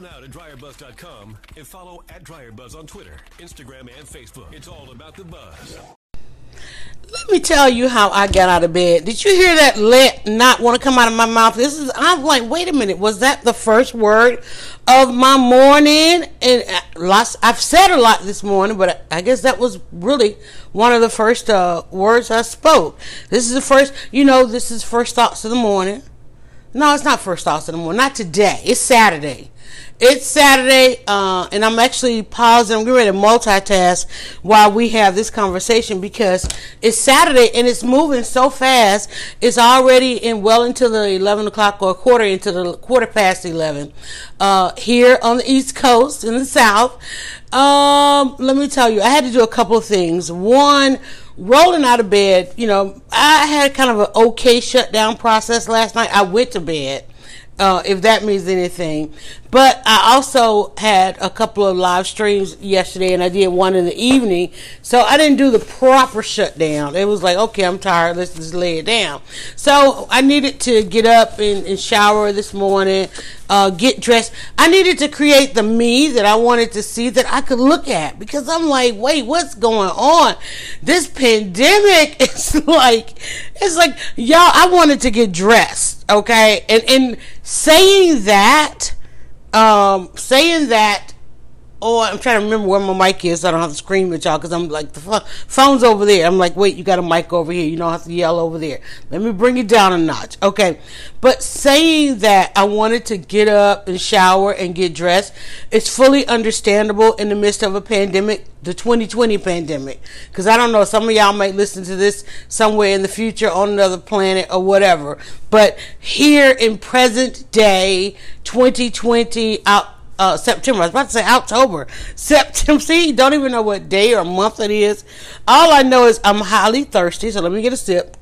now to dryerbuzz.com and follow at dryerbuzz on Twitter, Instagram, and Facebook. It's all about the buzz. Let me tell you how I got out of bed. Did you hear that let not want to come out of my mouth? This is, I'm like, wait a minute, was that the first word of my morning? And uh, lots, I've said a lot this morning, but I guess that was really one of the first uh, words I spoke. This is the first, you know, this is first thoughts of the morning. No, it's not first thoughts of the morning. Not today. It's Saturday. It's Saturday, uh, and I'm actually pausing. We're ready to multitask while we have this conversation because it's Saturday and it's moving so fast. It's already in well into the 11 o'clock or quarter into the quarter past 11 uh, here on the East Coast in the South. Um, let me tell you, I had to do a couple of things. One, rolling out of bed, you know, I had kind of an okay shutdown process last night. I went to bed uh, if that means anything. But I also had a couple of live streams yesterday, and I did one in the evening. So I didn't do the proper shutdown. It was like, okay, I'm tired. Let's just lay it down. So I needed to get up and, and shower this morning, uh, get dressed. I needed to create the me that I wanted to see that I could look at because I'm like, wait, what's going on? This pandemic is like, it's like, y'all, I wanted to get dressed, okay? And, and saying that, um, saying that, oh, I'm trying to remember where my mic is so I don't have to scream at y'all because I'm like, the phone's over there. I'm like, wait, you got a mic over here. You don't have to yell over there. Let me bring it down a notch. Okay. But saying that I wanted to get up and shower and get dressed, it's fully understandable in the midst of a pandemic, the 2020 pandemic. Because I don't know, some of y'all might listen to this somewhere in the future on another planet or whatever. But here in present day, 2020, out uh, September. I was about to say October. September. See, don't even know what day or month it is. All I know is I'm highly thirsty, so let me get a sip.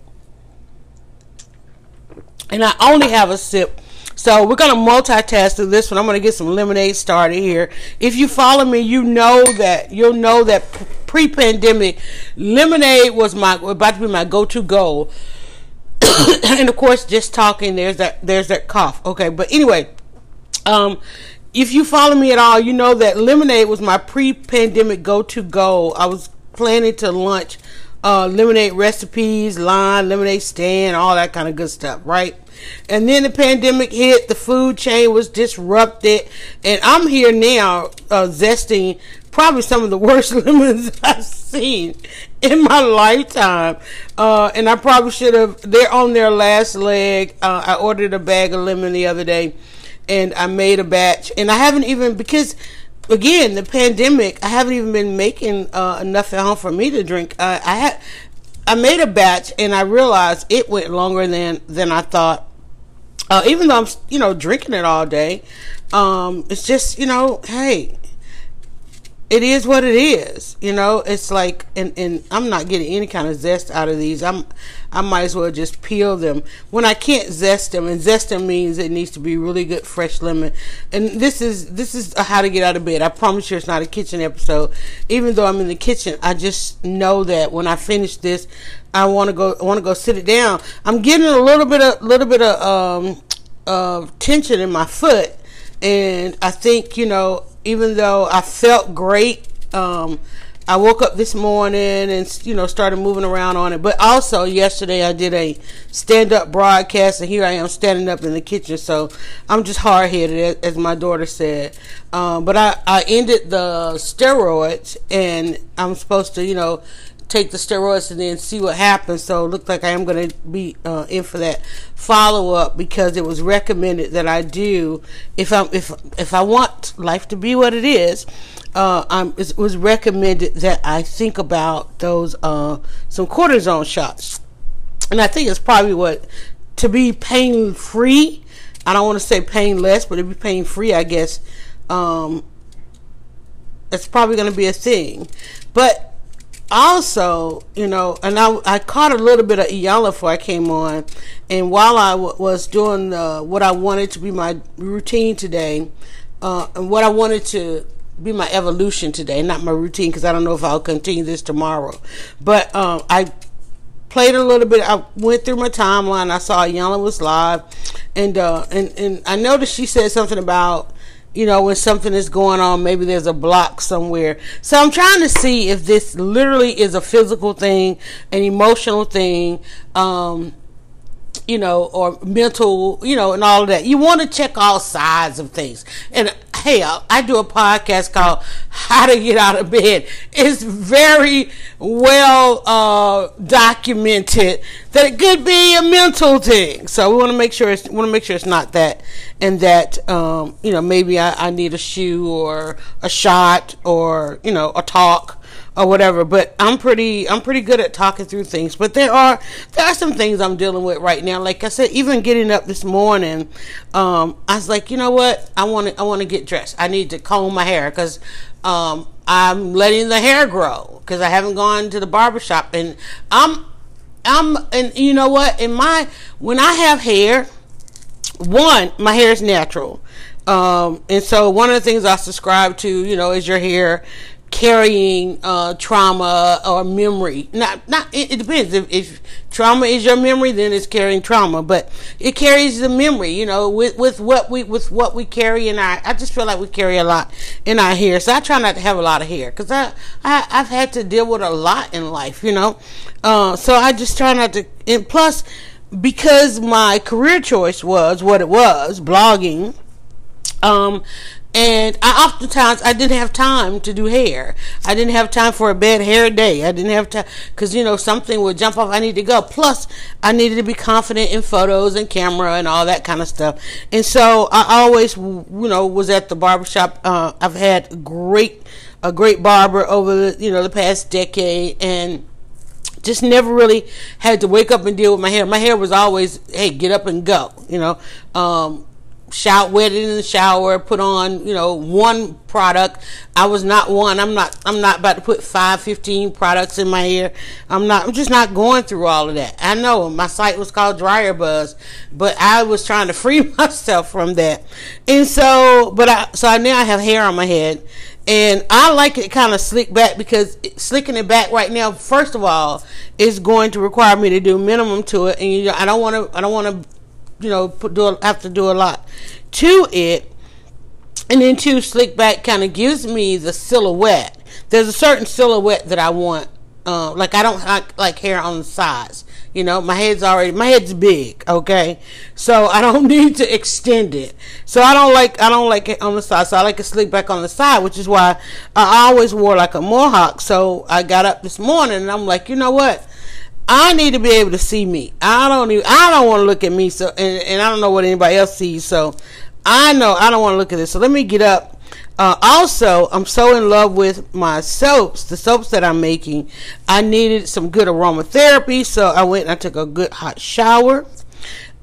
And I only have a sip. So we're gonna multitask through this one. I'm gonna get some lemonade started here. If you follow me, you know that you'll know that pre-pandemic, lemonade was my about to be my go-to goal. and of course, just talking, there's that there's that cough. Okay, but anyway, um, if you follow me at all, you know that lemonade was my pre-pandemic go-to goal. I was planning to launch uh, lemonade recipes, line, lemonade stand, all that kind of good stuff, right? And then the pandemic hit, the food chain was disrupted, and I'm here now uh, zesting probably some of the worst lemons I've seen in my lifetime. Uh, and I probably should have, they're on their last leg. Uh, I ordered a bag of lemon the other day and I made a batch, and I haven't even because again the pandemic. I haven't even been making uh, enough at home for me to drink. Uh, I had I made a batch, and I realized it went longer than than I thought. Uh, even though I'm you know drinking it all day, um, it's just you know hey it is what it is. You know, it's like, and, and I'm not getting any kind of zest out of these. I'm, I might as well just peel them when I can't zest them. And zest them means it needs to be really good fresh lemon. And this is this is how to get out of bed. I promise you, it's not a kitchen episode. Even though I'm in the kitchen, I just know that when I finish this, I want to go. I want to go sit it down. I'm getting a little bit of little bit of um of tension in my foot, and I think you know even though I felt great, um, I woke up this morning and you know started moving around on it. But also yesterday I did a stand up broadcast, and here I am standing up in the kitchen. So I'm just hard headed, as my daughter said. Um, but I I ended the steroids, and I'm supposed to you know take the steroids and then see what happens. So it looked like I am going to be uh, in for that follow up because it was recommended that I do if I if if I want life to be what it is. Uh, it was recommended that I think about those uh, some cortisone shots, and I think it's probably what to be pain free. I don't want to say painless, but to be pain free, I guess. Um, it's probably going to be a thing, but also, you know, and I, I caught a little bit of Iyanla before I came on, and while I w- was doing uh, what I wanted to be my routine today, uh, and what I wanted to be my evolution today, not my routine, because I don't know if I'll continue this tomorrow. But um, I played a little bit. I went through my timeline. I saw Iyanla was live, and uh, and and I noticed she said something about you know, when something is going on, maybe there's a block somewhere. So I'm trying to see if this literally is a physical thing, an emotional thing, um, you know, or mental, you know, and all of that. You want to check all sides of things. And hell, I do a podcast called How to Get Out of Bed. It's very well uh, documented that it could be a mental thing. So we want to make sure it's want to make sure it's not that, and that um, you know maybe I, I need a shoe or a shot or you know a talk or whatever. But I'm pretty I'm pretty good at talking through things. But there are there are some things I'm dealing with right now. Like I said, even getting up this morning, um, I was like, you know what? I want to I want to get dressed. I need to comb my hair because um, I'm letting the hair grow because I haven't gone to the barbershop and I'm I'm and you know what? In my when I have hair, one my hair is natural. Um, and so one of the things I subscribe to, you know, is your hair carrying uh, trauma or memory. Not, not. It, it depends. If, if, trauma is your memory, then it's carrying trauma. But it carries the memory. You know, with with what we with what we carry in our. I just feel like we carry a lot in our hair. So I try not to have a lot of hair because I, I I've had to deal with a lot in life. You know, uh, so I just try not to. And plus, because my career choice was what it was, blogging. Um, and I oftentimes I didn't have time to do hair. I didn't have time for a bad hair day. I didn't have time because you know something would jump off. I need to go. Plus, I needed to be confident in photos and camera and all that kind of stuff. And so I always, you know, was at the barbershop. Uh, I've had great a great barber over the you know the past decade and just never really had to wake up and deal with my hair. My hair was always, hey, get up and go, you know. Um, shout wet it in the shower put on you know one product. I was not one. I'm not i'm not about to put five 15 products in my hair. I'm not i'm just not going through all of that. I know. My site was called dryer buzz but i was trying to free myself from that. And so but i so I, now i have hair on my head. And I like it kind of slick back because slicking it back right now, first of all, is going to require me to do minimum to it, and you know, I don't want to. I don't want to you know, put, do have to do a lot to it. And then two, slick back kind of gives me the silhouette. There's a certain silhouette that I want. Uh, like I don't like, like hair on the sides. You know, my head's already my head's big. Okay, so I don't need to extend it. So I don't like I don't like it on the side. So I like it slick back on the side, which is why I always wore like a mohawk. So I got up this morning and I'm like, you know what? I need to be able to see me. I don't even, I don't want to look at me. So, and, and I don't know what anybody else sees. So I know I don't want to look at this. So let me get up. Uh, also, I'm so in love with my soaps, the soaps that I'm making. I needed some good aromatherapy, so I went and I took a good hot shower,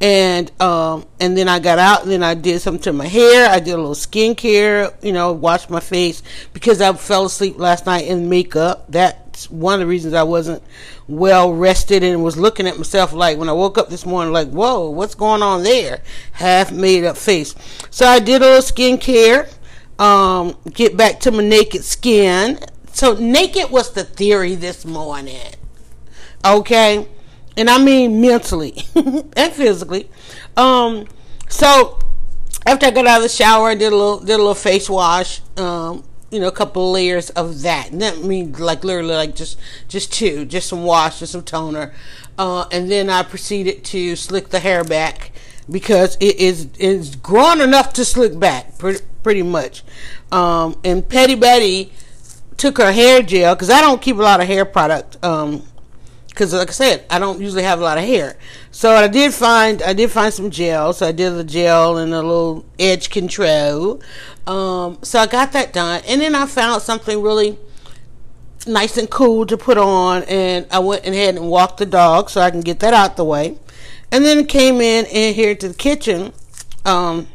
and um, and then I got out. And then I did something to my hair. I did a little skincare, you know, washed my face because I fell asleep last night in makeup. That's one of the reasons I wasn't well rested and was looking at myself like when I woke up this morning, like, whoa, what's going on there? Half made up face. So I did a little skincare, um, get back to my naked skin. So naked was the theory this morning. Okay? And I mean mentally and physically. Um, so after I got out of the shower, I did a little did a little face wash. Um, you know, a couple of layers of that. And that means like literally like just just two, just some wash, just some toner. Uh, and then I proceeded to slick the hair back because it is is grown enough to slick back pretty, pretty much. Um, and Petty Betty took her hair gel because I don't keep a lot of hair product. Um, because like I said, I don't usually have a lot of hair. So I did find I did find some gel. So I did the gel and a little edge control. Um, so I got that done, and then I found something really nice and cool to put on, and I went ahead and walked the dog so I can get that out the way, and then came in and here to the kitchen. Um,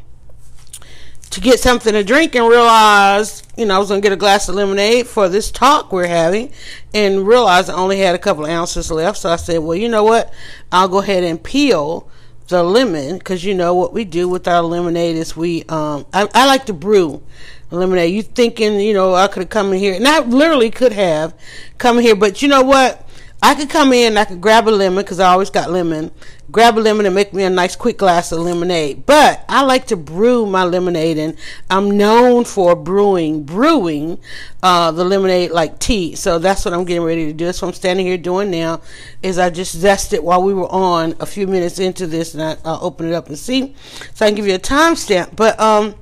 to get something to drink and realized, you know, I was going to get a glass of lemonade for this talk we're having and realized I only had a couple ounces left. So I said, well, you know what? I'll go ahead and peel the lemon because you know what we do with our lemonade is we, um, I, I like to brew lemonade. You thinking, you know, I could have come in here and I literally could have come here, but you know what? I could come in, I could grab a lemon because I always got lemon, grab a lemon and make me a nice quick glass of lemonade. But I like to brew my lemonade, and I'm known for brewing, brewing uh, the lemonade like tea. So that's what I'm getting ready to do. That's what I'm standing here doing now. Is I just zested while we were on a few minutes into this, and I, will open it up and see, so I can give you a timestamp. But um,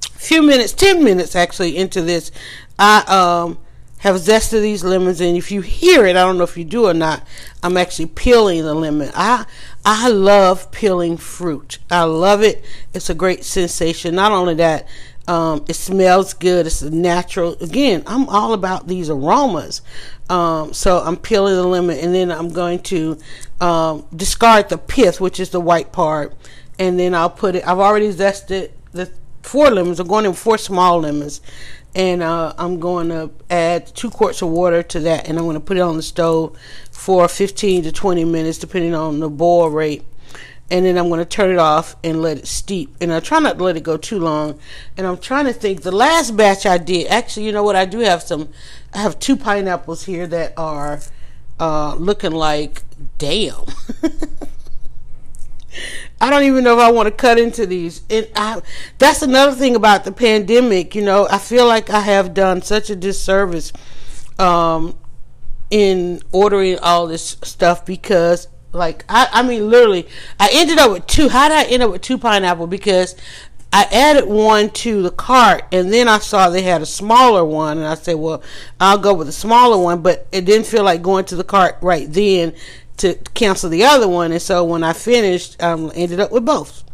few minutes, ten minutes actually into this, I um have zested these lemons and if you hear it i don't know if you do or not i'm actually peeling the lemon. I i love peeling fruit. I love it. It's a great sensation. Not only that um, it smells good. It's natural again i'm all about these aromas. Um, so i'm peeling the lemon and then i'm going to um, discard the pith which is the white part. And then i'll put it i've already zested the four lemons i'm going in four small lemons and uh, I'm going to add two quarts of water to that, and I'm going to put it on the stove for 15 to 20 minutes, depending on the boil rate. And then I'm going to turn it off and let it steep. And I try not to let it go too long. And I'm trying to think. The last batch I did, actually, you know what? I do have some. I have two pineapples here that are uh, looking like damn. I don't even know if I want to cut into these. And I, that's another thing about the pandemic. You know, I feel like I have done such a disservice um, in ordering all this stuff because, like, I, I mean, literally, I ended up with two. How did I end up with two pineapple? Because I added one to the cart and then I saw they had a smaller one and I said, well, I'll go with the smaller one, but it didn't feel like going to the cart right then to cancel the other one, and so when I finished, um, ended up with both.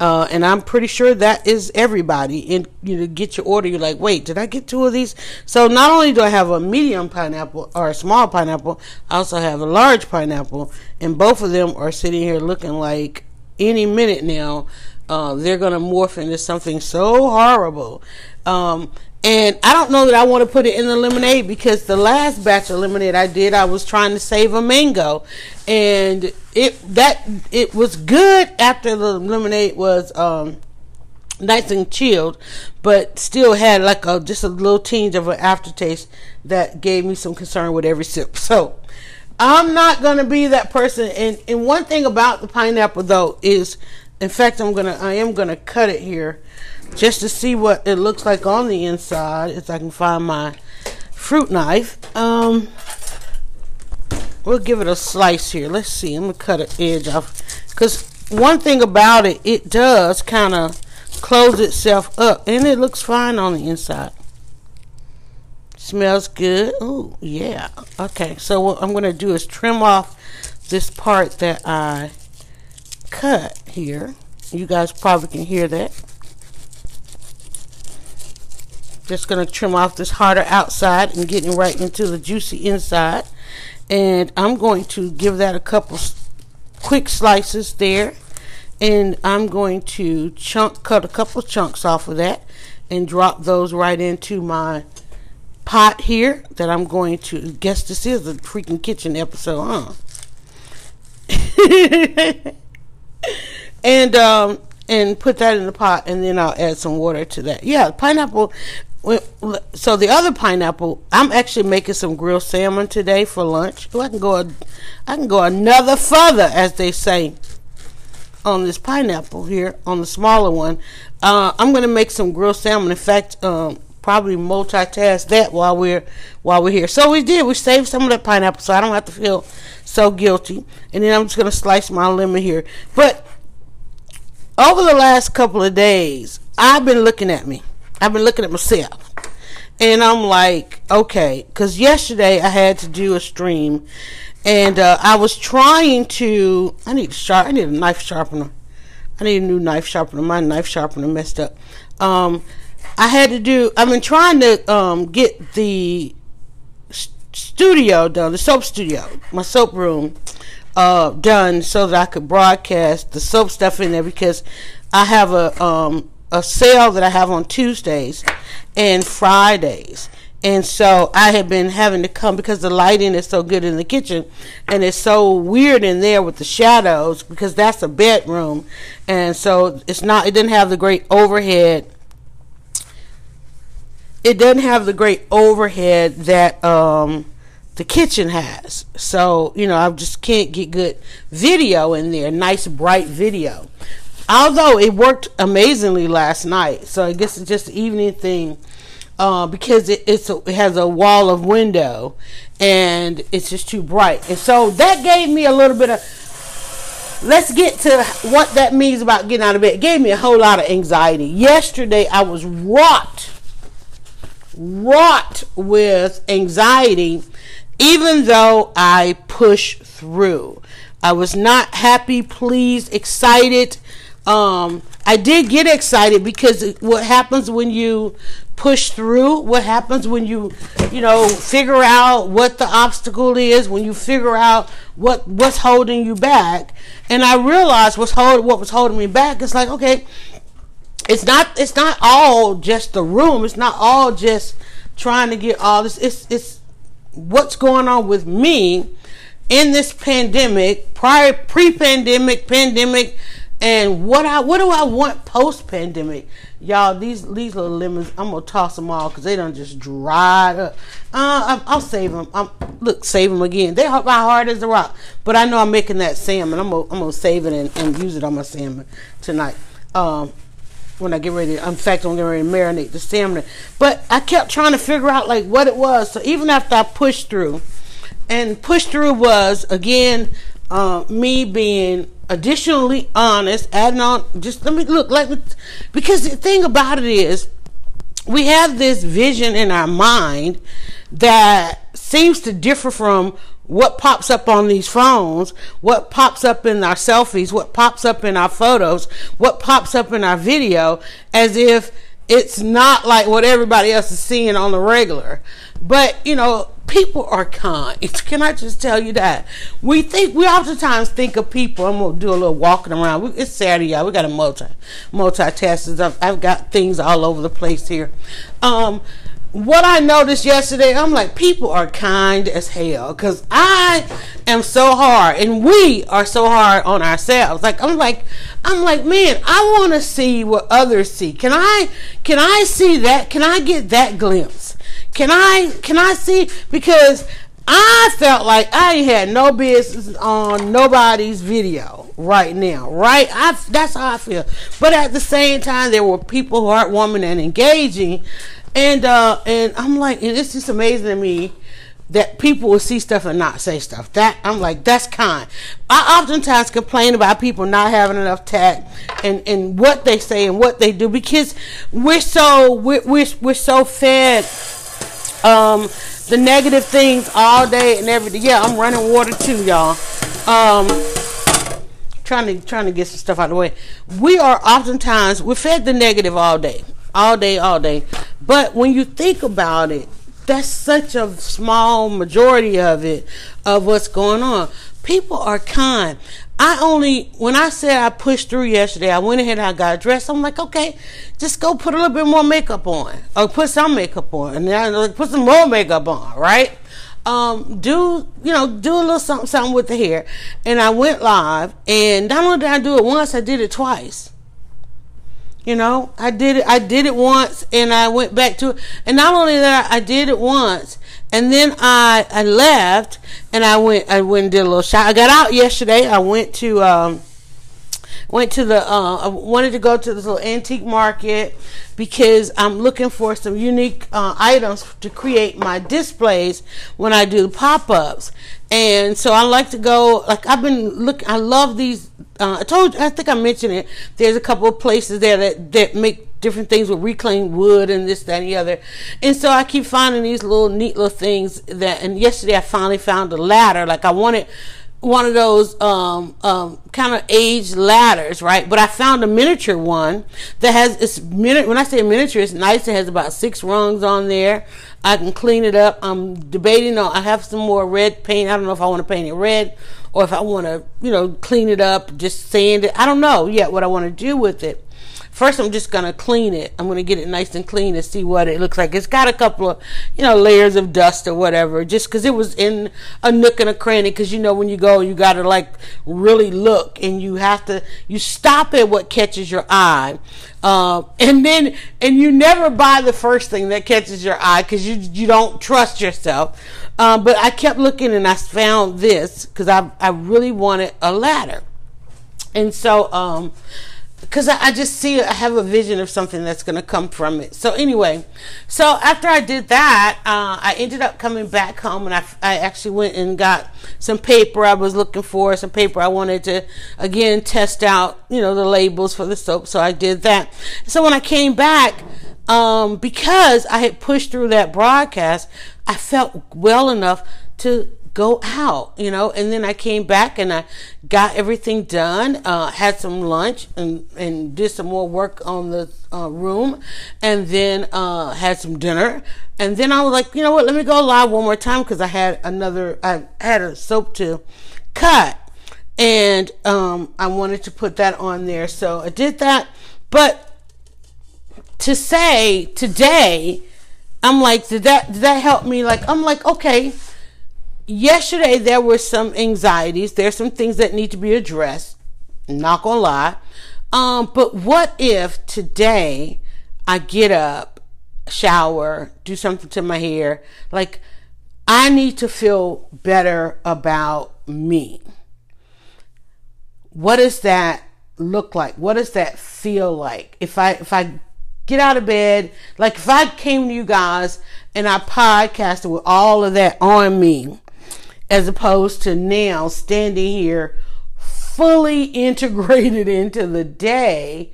Uh, and I'm pretty sure that is everybody. And you know, get your order. You're like, wait, did I get two of these? So not only do I have a medium pineapple or a small pineapple, I also have a large pineapple, and both of them are sitting here looking like any minute now uh, they're to morph into something so horrible. Um, and I don't know that I want to put it in the lemonade because the last batch of lemonade I did, I was trying to save a mango, and it that it was good after the lemonade was um, nice and chilled, but still had like a just a little tinge of an aftertaste that gave me some concern with every sip. So I'm not gonna be that person. And and one thing about the pineapple though is, in fact, I'm gonna I am gonna cut it here just to see what it looks like on the inside if I can find my fruit knife. Um we'll give it a slice here. Let's see. I'm gonna cut an edge off. Because one thing about it it does kind of close itself up and it looks fine on the inside. Smells good. Oh yeah. Okay so what I'm gonna do is trim off this part that I cut here. You guys probably can hear that just going to trim off this harder outside and getting right into the juicy inside. And I'm going to give that a couple quick slices there. And I'm going to chunk cut a couple chunks off of that and drop those right into my pot here that I'm going to guess this is a freaking kitchen episode, huh? and um and put that in the pot and then I'll add some water to that. Yeah, pineapple so the other pineapple, I'm actually making some grilled salmon today for lunch. I can go, a, I can go another further, as they say, on this pineapple here, on the smaller one. Uh, I'm going to make some grilled salmon. In fact, um, probably multitask that while we're while we're here. So we did. We saved some of that pineapple, so I don't have to feel so guilty. And then I'm just going to slice my lemon here. But over the last couple of days, I've been looking at me. I've been looking at myself. And I'm like, okay, because yesterday I had to do a stream, and uh, I was trying to. I need a sharp. I need a knife sharpener. I need a new knife sharpener. My knife sharpener messed up. Um, I had to do. I've been trying to um, get the studio done, the soap studio, my soap room uh, done, so that I could broadcast the soap stuff in there because I have a um, a sale that I have on Tuesdays and Fridays. And so I have been having to come because the lighting is so good in the kitchen and it's so weird in there with the shadows because that's a bedroom. And so it's not, it didn't have the great overhead. It doesn't have the great overhead that, um, the kitchen has. So, you know, I just can't get good video in there, nice bright video. Although it worked amazingly last night. So I guess it's just an evening thing. Uh, because it, it's a, it has a wall of window and it's just too bright. And so that gave me a little bit of let's get to what that means about getting out of bed. It gave me a whole lot of anxiety. Yesterday I was wrought wrought with anxiety even though I push through. I was not happy, pleased, excited. Um, I did get excited because what happens when you push through, what happens when you, you know, figure out what the obstacle is, when you figure out what what's holding you back. And I realized what's hold what was holding me back. It's like, okay, it's not it's not all just the room. It's not all just trying to get all this. It's it's what's going on with me in this pandemic, prior pre-pandemic, pandemic, and what I what do I want post-pandemic? Y'all, these these little lemons, I'm gonna toss them all because they don't just dry up. Uh, I'll save them. I'm look, save them again. They're my hard as a rock, but I know I'm making that salmon. I'm gonna I'm gonna save it and, and use it on my salmon tonight. Um, when I get ready. I'm in fact, I'm getting ready to marinate the salmon. But I kept trying to figure out like what it was. So even after I pushed through, and push through was again uh, me being additionally honest, adding on. Just let me look like because the thing about it is we have this vision in our mind that seems to differ from what pops up on these phones, what pops up in our selfies, what pops up in our photos, what pops up in our video, as if it's not like what everybody else is seeing on the regular. But, you know, people are kind. Can I just tell you that? We think, we oftentimes think of people, I'm going to do a little walking around. It's Saturday, y'all. We got a multi, multitask. I've, I've got things all over the place here. Um, what I noticed yesterday, I'm like, people are kind as hell because I am so hard, and we are so hard on ourselves. Like I'm like, I'm like, man, I want to see what others see. Can I, can I see that? Can I get that glimpse? Can I, can I see? Because I felt like I had no business on nobody's video right now, right? I that's how I feel. But at the same time, there were people who heartwarming and engaging and uh, and I'm like, and it's just amazing to me that people will see stuff and not say stuff. That I'm like, that's kind. I oftentimes complain about people not having enough tact and and what they say and what they do because we're so we're we're, we're so fed um the negative things all day and every day. Yeah, I'm running water too, y'all. Um trying to trying to get some stuff out of the way. We are oftentimes we're fed the negative all day all day, all day. But when you think about it, that's such a small majority of it of what's going on. People are kind. I only when I said I pushed through yesterday, I went ahead and I got dressed. I'm like, okay, just go put a little bit more makeup on, or put some makeup on, and then like, put some more makeup on, right? Um, do you know do a little something something with the hair, and I went live, and not only did I do it once, I did it twice. You know, I did it. I did it once, and I went back to it. And not only that, I did it once, and then I I left, and I went. I went and did a little shot. I got out yesterday. I went to um, went to the. Uh, I wanted to go to this little antique market because I'm looking for some unique uh, items to create my displays when I do pop ups. And so I like to go. Like I've been look. I love these uh, I told, I think I mentioned it. There's a couple of places there that that make different things with reclaimed wood and this, that, and the other. And so I keep finding these little neat little things that. And yesterday I finally found a ladder. Like I wanted one of those um, um, kind of aged ladders, right? But I found a miniature one that has it's minute. When I say miniature, it's nice. It has about six rungs on there. I can clean it up. I'm debating on. I have some more red paint. I don't know if I want to paint it red or if I want to, you know, clean it up, just sand it. I don't know yet what I want to do with it. First I'm just gonna clean it. I'm gonna get it nice and clean and see what it looks like. It's got a couple of, you know, layers of dust or whatever, just because it was in a nook and a cranny. Because you know when you go, you gotta like really look, and you have to you stop at what catches your eye, um, and then and you never buy the first thing that catches your eye because you you don't trust yourself. Um, but I kept looking and I found this because I I really wanted a ladder, and so um because I, I, just see I have a vision of something that's going to come from it. So anyway, so after I did that, uh, I ended up coming back home and I, I actually went and got some paper I was looking for, some paper I wanted to again test out, you know, the labels for the soap. So I did that. So when I came back, um, because I had pushed through that broadcast, I felt well enough to go out, you know. And then I came back and I got everything done, uh, had some lunch and, and did some more work on the uh, room, and then uh, had some dinner. And then I was like, you know what, let me go live one more time because I had another, I had a soap to cut. And um, I wanted to put that on there. So I did that. But to say today, I'm like, did that did that help me? Like, I'm like, okay, yesterday there were some anxieties. There's some things that need to be addressed. Not gonna lie. Um, but what if today I get up, shower, do something to my hair? Like, I need to feel better about me. What does that look like? What does that feel like? If I if I get out of bed, like if I came to you guys and I podcasted with all of that on me, as opposed to now standing here fully integrated into the day,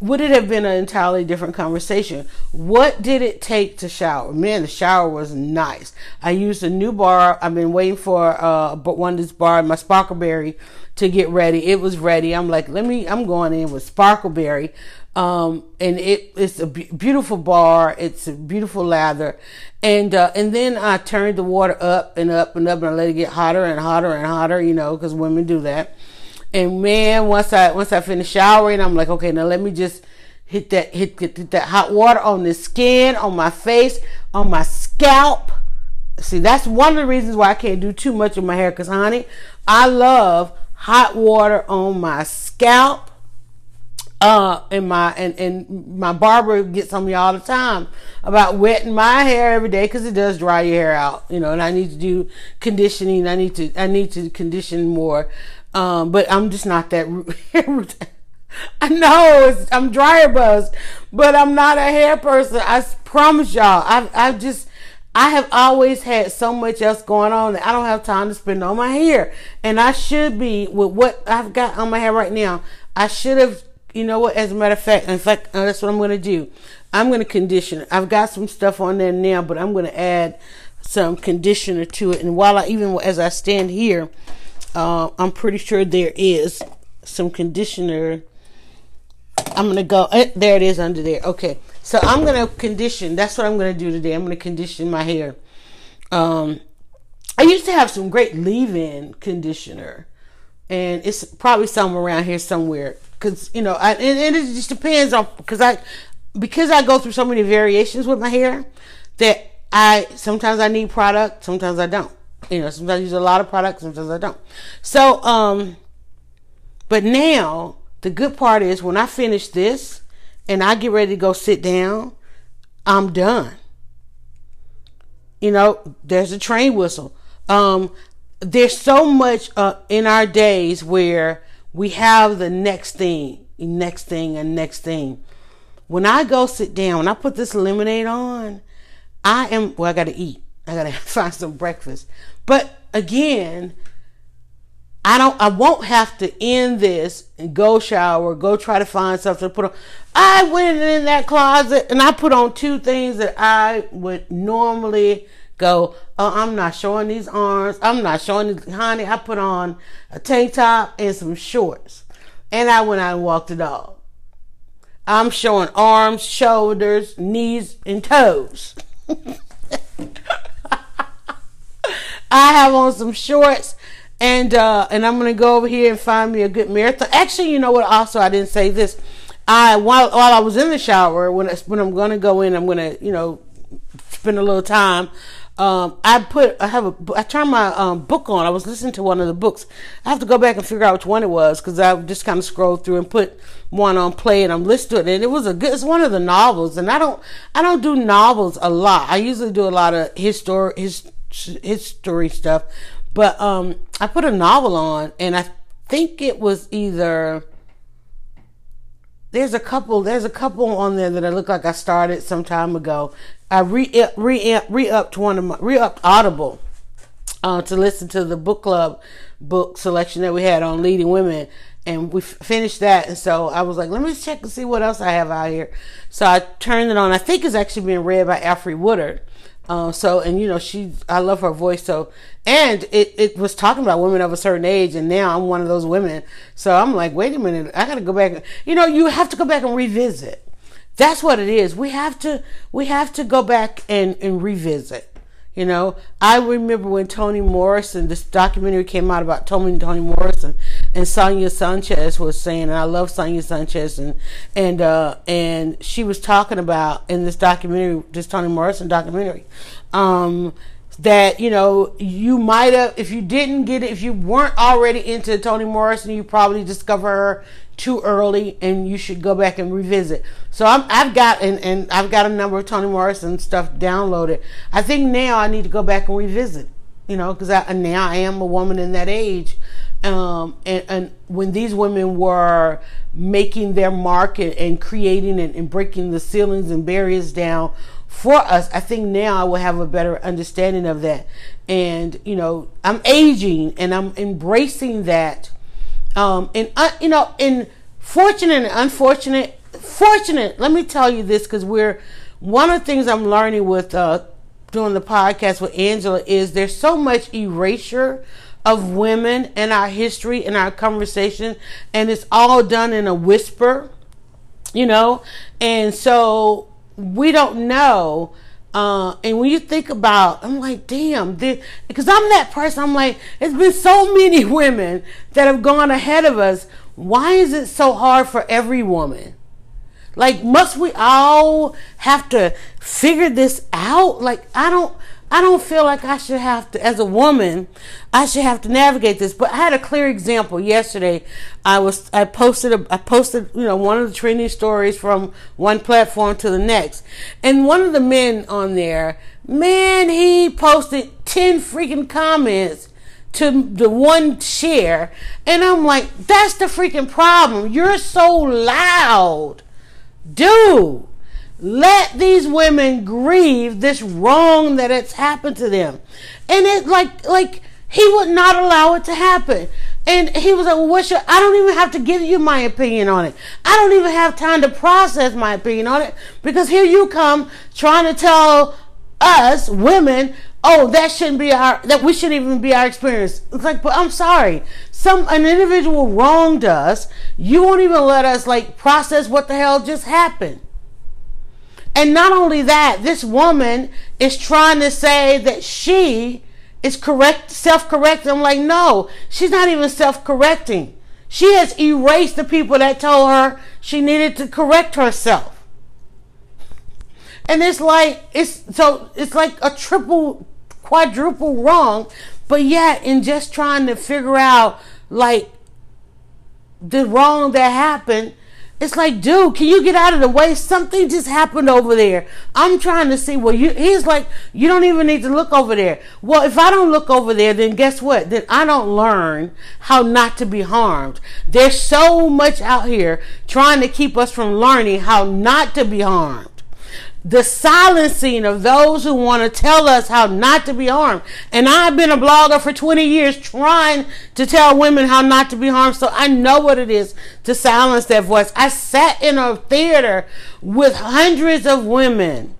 would it have been an entirely different conversation? What did it take to shower? Man, the shower was nice. I used a new bar. I've been waiting for uh, one this bar, my Sparkleberry, to get ready. It was ready. I'm like, let me. I'm going in with Sparkleberry, um, and it, it's a beautiful bar. It's a beautiful lather. And, uh, and then I turned the water up and up and up and I let it get hotter and hotter and hotter, you know, cause women do that. And man, once I, once I finish showering, I'm like, okay, now let me just hit that, hit, hit that hot water on the skin, on my face, on my scalp. See, that's one of the reasons why I can't do too much of my hair. Cause honey, I love hot water on my scalp uh and my and, and my barber gets on me all the time about wetting my hair every day because it does dry your hair out you know and i need to do conditioning i need to i need to condition more um but i'm just not that i know i'm dryer buzz but i'm not a hair person i promise y'all i i just I have always had so much else going on that I don't have time to spend on my hair. And I should be with what I've got on my hair right now. I should have you know what? As a matter of fact, in fact, uh, that's what I'm going to do. I'm going to condition. I've got some stuff on there now, but I'm going to add some conditioner to it. And while I, even as I stand here, uh, I'm pretty sure there is some conditioner. I'm going to go, eh, there it is under there. Okay. So I'm going to condition. That's what I'm going to do today. I'm going to condition my hair. Um, I used to have some great leave-in conditioner and it's probably somewhere around here somewhere because you know I, and, and, it just depends on because i because i go through so many variations with my hair that i sometimes i need product sometimes i don't you know sometimes i use a lot of products, sometimes i don't so um but now the good part is when i finish this and i get ready to go sit down i'm done you know there's a train whistle um there's so much uh, in our days where we have the next thing, next thing, and next thing. When I go sit down, when I put this lemonade on, I am, well, I got to eat. I got to find some breakfast. But again, I don't, I won't have to end this and go shower, go try to find something to put on. I went in that closet and I put on two things that I would normally go, oh, I'm not showing these arms. I'm not showing these, honey. I put on a tank top and some shorts. And I went out and walked the dog. I'm showing arms, shoulders, knees, and toes. I have on some shorts and uh and I'm gonna go over here and find me a good marathon. Actually, you know what? Also, I didn't say this. I while while I was in the shower when I, when I'm gonna go in, I'm gonna you know spend a little time. Um, I put I have a I turned my um, book on. I was listening to one of the books. I have to go back and figure out which one it was because I just kind of scrolled through and put one on play and I'm listening to it. And it was a good. It's one of the novels, and I don't I don't do novels a lot. I usually do a lot of history his, history stuff, but um, I put a novel on, and I think it was either there's a couple there's a couple on there that I look like I started some time ago. I re re re upped one of my re upped Audible uh, to listen to the book club book selection that we had on leading women, and we finished that. And so I was like, let me check and see what else I have out here. So I turned it on. I think it's actually being read by Alfre Woodard. Um, so and you know she I love her voice so and it, it was talking about women of a certain age and now I'm one of those women. So I'm like wait a minute I gotta go back you know you have to go back and revisit. That's what it is. We have to we have to go back and, and revisit you know, I remember when Toni Morrison, this documentary came out about Toni Toni Morrison, and Sonia Sanchez was saying, and I love Sonia Sanchez, and and uh, and she was talking about in this documentary, this Toni Morrison documentary, um, that you know you might have if you didn't get it if you weren't already into Toni Morrison, you probably discover her too early and you should go back and revisit. So i have got and, and I've got a number of Toni Morrison stuff downloaded. I think now I need to go back and revisit, you know, because now I am a woman in that age. Um, and, and when these women were making their market and creating and, and breaking the ceilings and barriers down for us, I think now I will have a better understanding of that. And, you know, I'm aging and I'm embracing that um, and uh, you know, in fortunate and unfortunate, fortunate. Let me tell you this because we're one of the things I'm learning with uh, doing the podcast with Angela is there's so much erasure of women in our history in our conversation, and it's all done in a whisper, you know, and so we don't know uh, and when you think about, I'm like, damn, this because I'm that person. I'm like, it's been so many women that have gone ahead of us. Why is it so hard for every woman? Like, must we all have to figure this out? Like, I don't. I don't feel like I should have to, as a woman, I should have to navigate this. But I had a clear example yesterday. I was, I posted, a, I posted, you know, one of the trending stories from one platform to the next, and one of the men on there, man, he posted ten freaking comments to the one share, and I'm like, that's the freaking problem. You're so loud, dude. Let these women grieve this wrong that has happened to them. And it like like he would not allow it to happen. And he was like, well, I don't even have to give you my opinion on it. I don't even have time to process my opinion on it because here you come trying to tell us women, oh, that shouldn't be our, that we shouldn't even be our experience. It's like, but I'm sorry. Some, an individual wronged us. You won't even let us like process what the hell just happened. And not only that, this woman is trying to say that she is correct, self-correcting. I'm like, no, she's not even self-correcting. She has erased the people that told her she needed to correct herself. And it's like it's so it's like a triple quadruple wrong, but yet in just trying to figure out like the wrong that happened, it's like, dude, can you get out of the way? Something just happened over there. I'm trying to see. Well, you, he's like, you don't even need to look over there. Well, if I don't look over there, then guess what? Then I don't learn how not to be harmed. There's so much out here trying to keep us from learning how not to be harmed the silencing of those who want to tell us how not to be harmed. And I've been a blogger for 20 years trying to tell women how not to be harmed. So I know what it is to silence that voice. I sat in a theater with hundreds of women.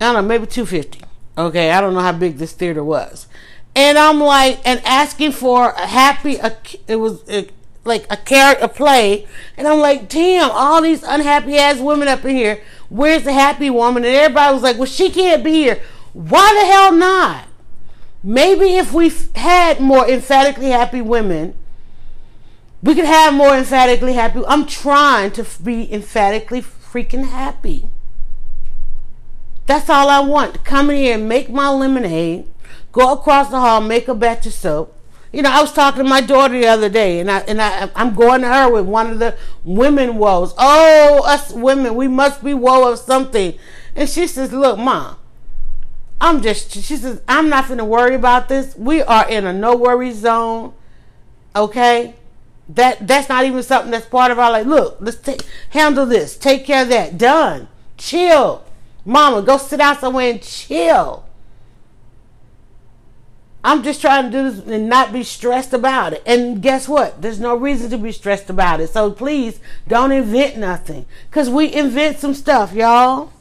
I don't know, maybe 250. Okay, I don't know how big this theater was. And I'm like, and asking for a happy, a, it was a, like a character play. And I'm like, damn, all these unhappy ass women up in here Where's the happy woman? And everybody was like, well, she can't be here. Why the hell not? Maybe if we had more emphatically happy women, We could have more emphatically happy. I'm trying to be emphatically freaking happy. That's all I want. Come in here and make my lemonade. Go across the hall, make a batch of soap. You know, I was talking to my daughter the other day, and I and I I'm going to her with one of the women woes. Oh, us women, we must be woe of something. And she says, "Look, mom, I'm just." She says, "I'm not going to worry about this. We are in a no worry zone. Okay, that that's not even something that's part of our life. Look, let's take handle this. Take care of that. Done. Chill." Mama, go sit down somewhere and chill. I'm just trying to do this and not be stressed about it. And guess what? There's no reason to be stressed about it. So please don't invent nothing. Because we invent some stuff, y'all.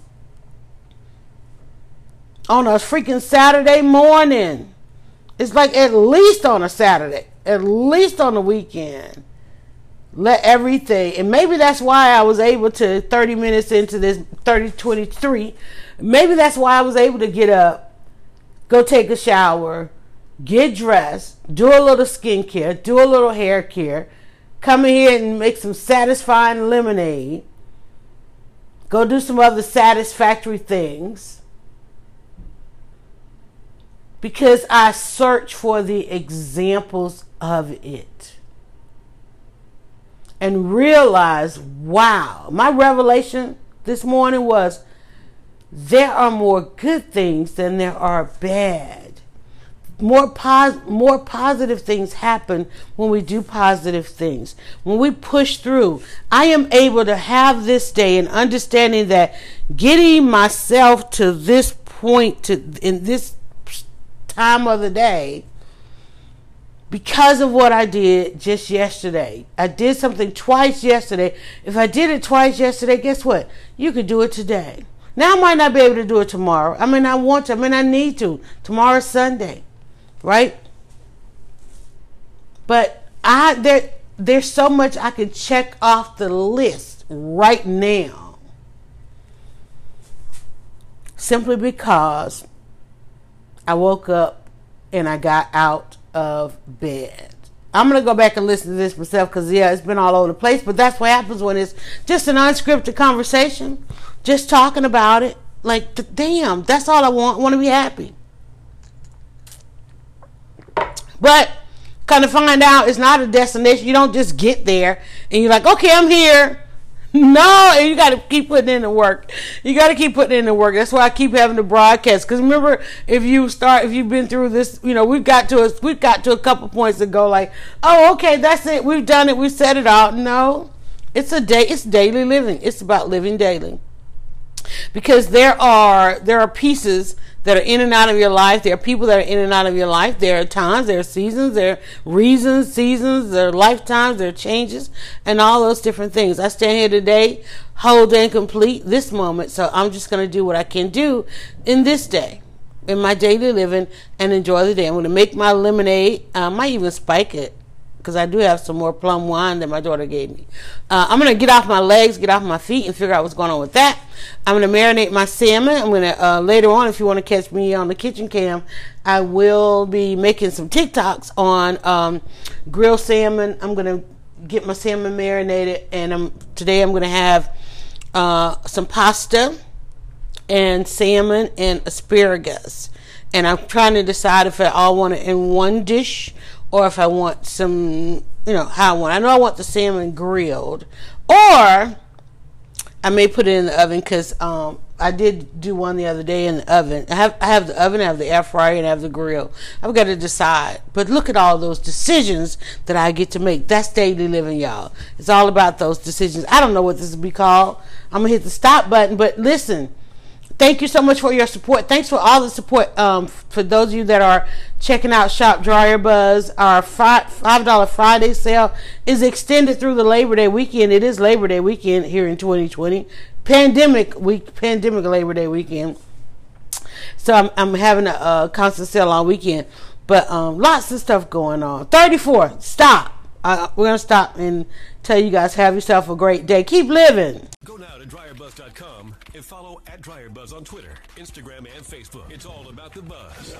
On a freaking Saturday morning. It's like at least on a Saturday, at least on the weekend. Let everything, and maybe that's why I was able to 30 minutes into this 30 23. Maybe that's why I was able to get up, go take a shower, get dressed, do a little skincare, do a little hair care, come in here and make some satisfying lemonade, go do some other satisfactory things. Because I search for the examples of it and realize, wow, my revelation this morning was there are more good things than there are bad. More pos- more positive things happen when we do positive things. When we push through, I am able to have this day and understanding that getting myself to this point to in this time of the day because of what I did just yesterday. I did something twice yesterday. If I did it twice yesterday, guess what? You could do it today. Now I might not be able to do it tomorrow. I mean, I want to. I mean, I need to. Tomorrow's Sunday, right? But I there there's so much I can check off the list right now. Simply because I woke up and I got out of bed. I'm gonna go back and listen to this myself because yeah, it's been all over the place. But that's what happens when it's just an unscripted conversation, just talking about it. Like, damn, that's all I want. I want to be happy. But kind of find out it's not a destination. You don't just get there and you're like, okay, I'm here. No, and you got to keep putting in the work. You got to keep putting in the work. That's why I keep having to broadcast. Because remember, if you start, if you've been through this, you know, we've got to a, we've got to a couple points to go. Like, oh, okay, that's it. We've done it. We've set it out. No, it's a day. It's daily living. It's about living daily. Because there are there are pieces that are in and out of your life. There are people that are in and out of your life. There are times, there are seasons, there are reasons, seasons, there are lifetimes, there are changes, and all those different things. I stand here today, whole and complete this moment. So I'm just going to do what I can do in this day, in my daily living, and enjoy the day. I'm going to make my lemonade. I might even spike it because I do have some more plum wine that my daughter gave me. Uh, I'm gonna get off my legs, get off my feet, and figure out what's going on with that. I'm gonna marinate my salmon. I'm gonna uh, later on, if you want to catch me on the kitchen cam, I will be making some TikToks on um, grilled salmon. I'm gonna get my salmon marinated, and I'm today I'm gonna have uh, some pasta and salmon and asparagus. And I'm trying to decide if I all want it in one dish or if I want some, you know, how I want. I know I want the salmon grilled, or I may put it in the oven because um, I did do one the other day in the oven. I have I have the oven, I have the air fryer, and I have the grill. I've got to decide. But look at all those decisions that I get to make. That's daily living, y'all. It's all about those decisions. I don't know what this will be called. I'm gonna hit the stop button, but listen thank you so much for your support. Thanks for all the support. Um, for those of you that are checking out Shop Dryer Buzz, our five dollar Friday sale is extended through the Labor Day weekend. It is Labor Day weekend here in 2020, pandemic week, pandemic Labor Day weekend. So I'm, I'm having a, a constant sale on weekend, but um, lots of stuff going on. 34. Stop. Uh, we're gonna stop and tell you guys have yourself a great day. Keep living. Go now to dryerbuzz.com and follow at dryerbuzz on Twitter, Instagram, and Facebook. It's all about the buzz.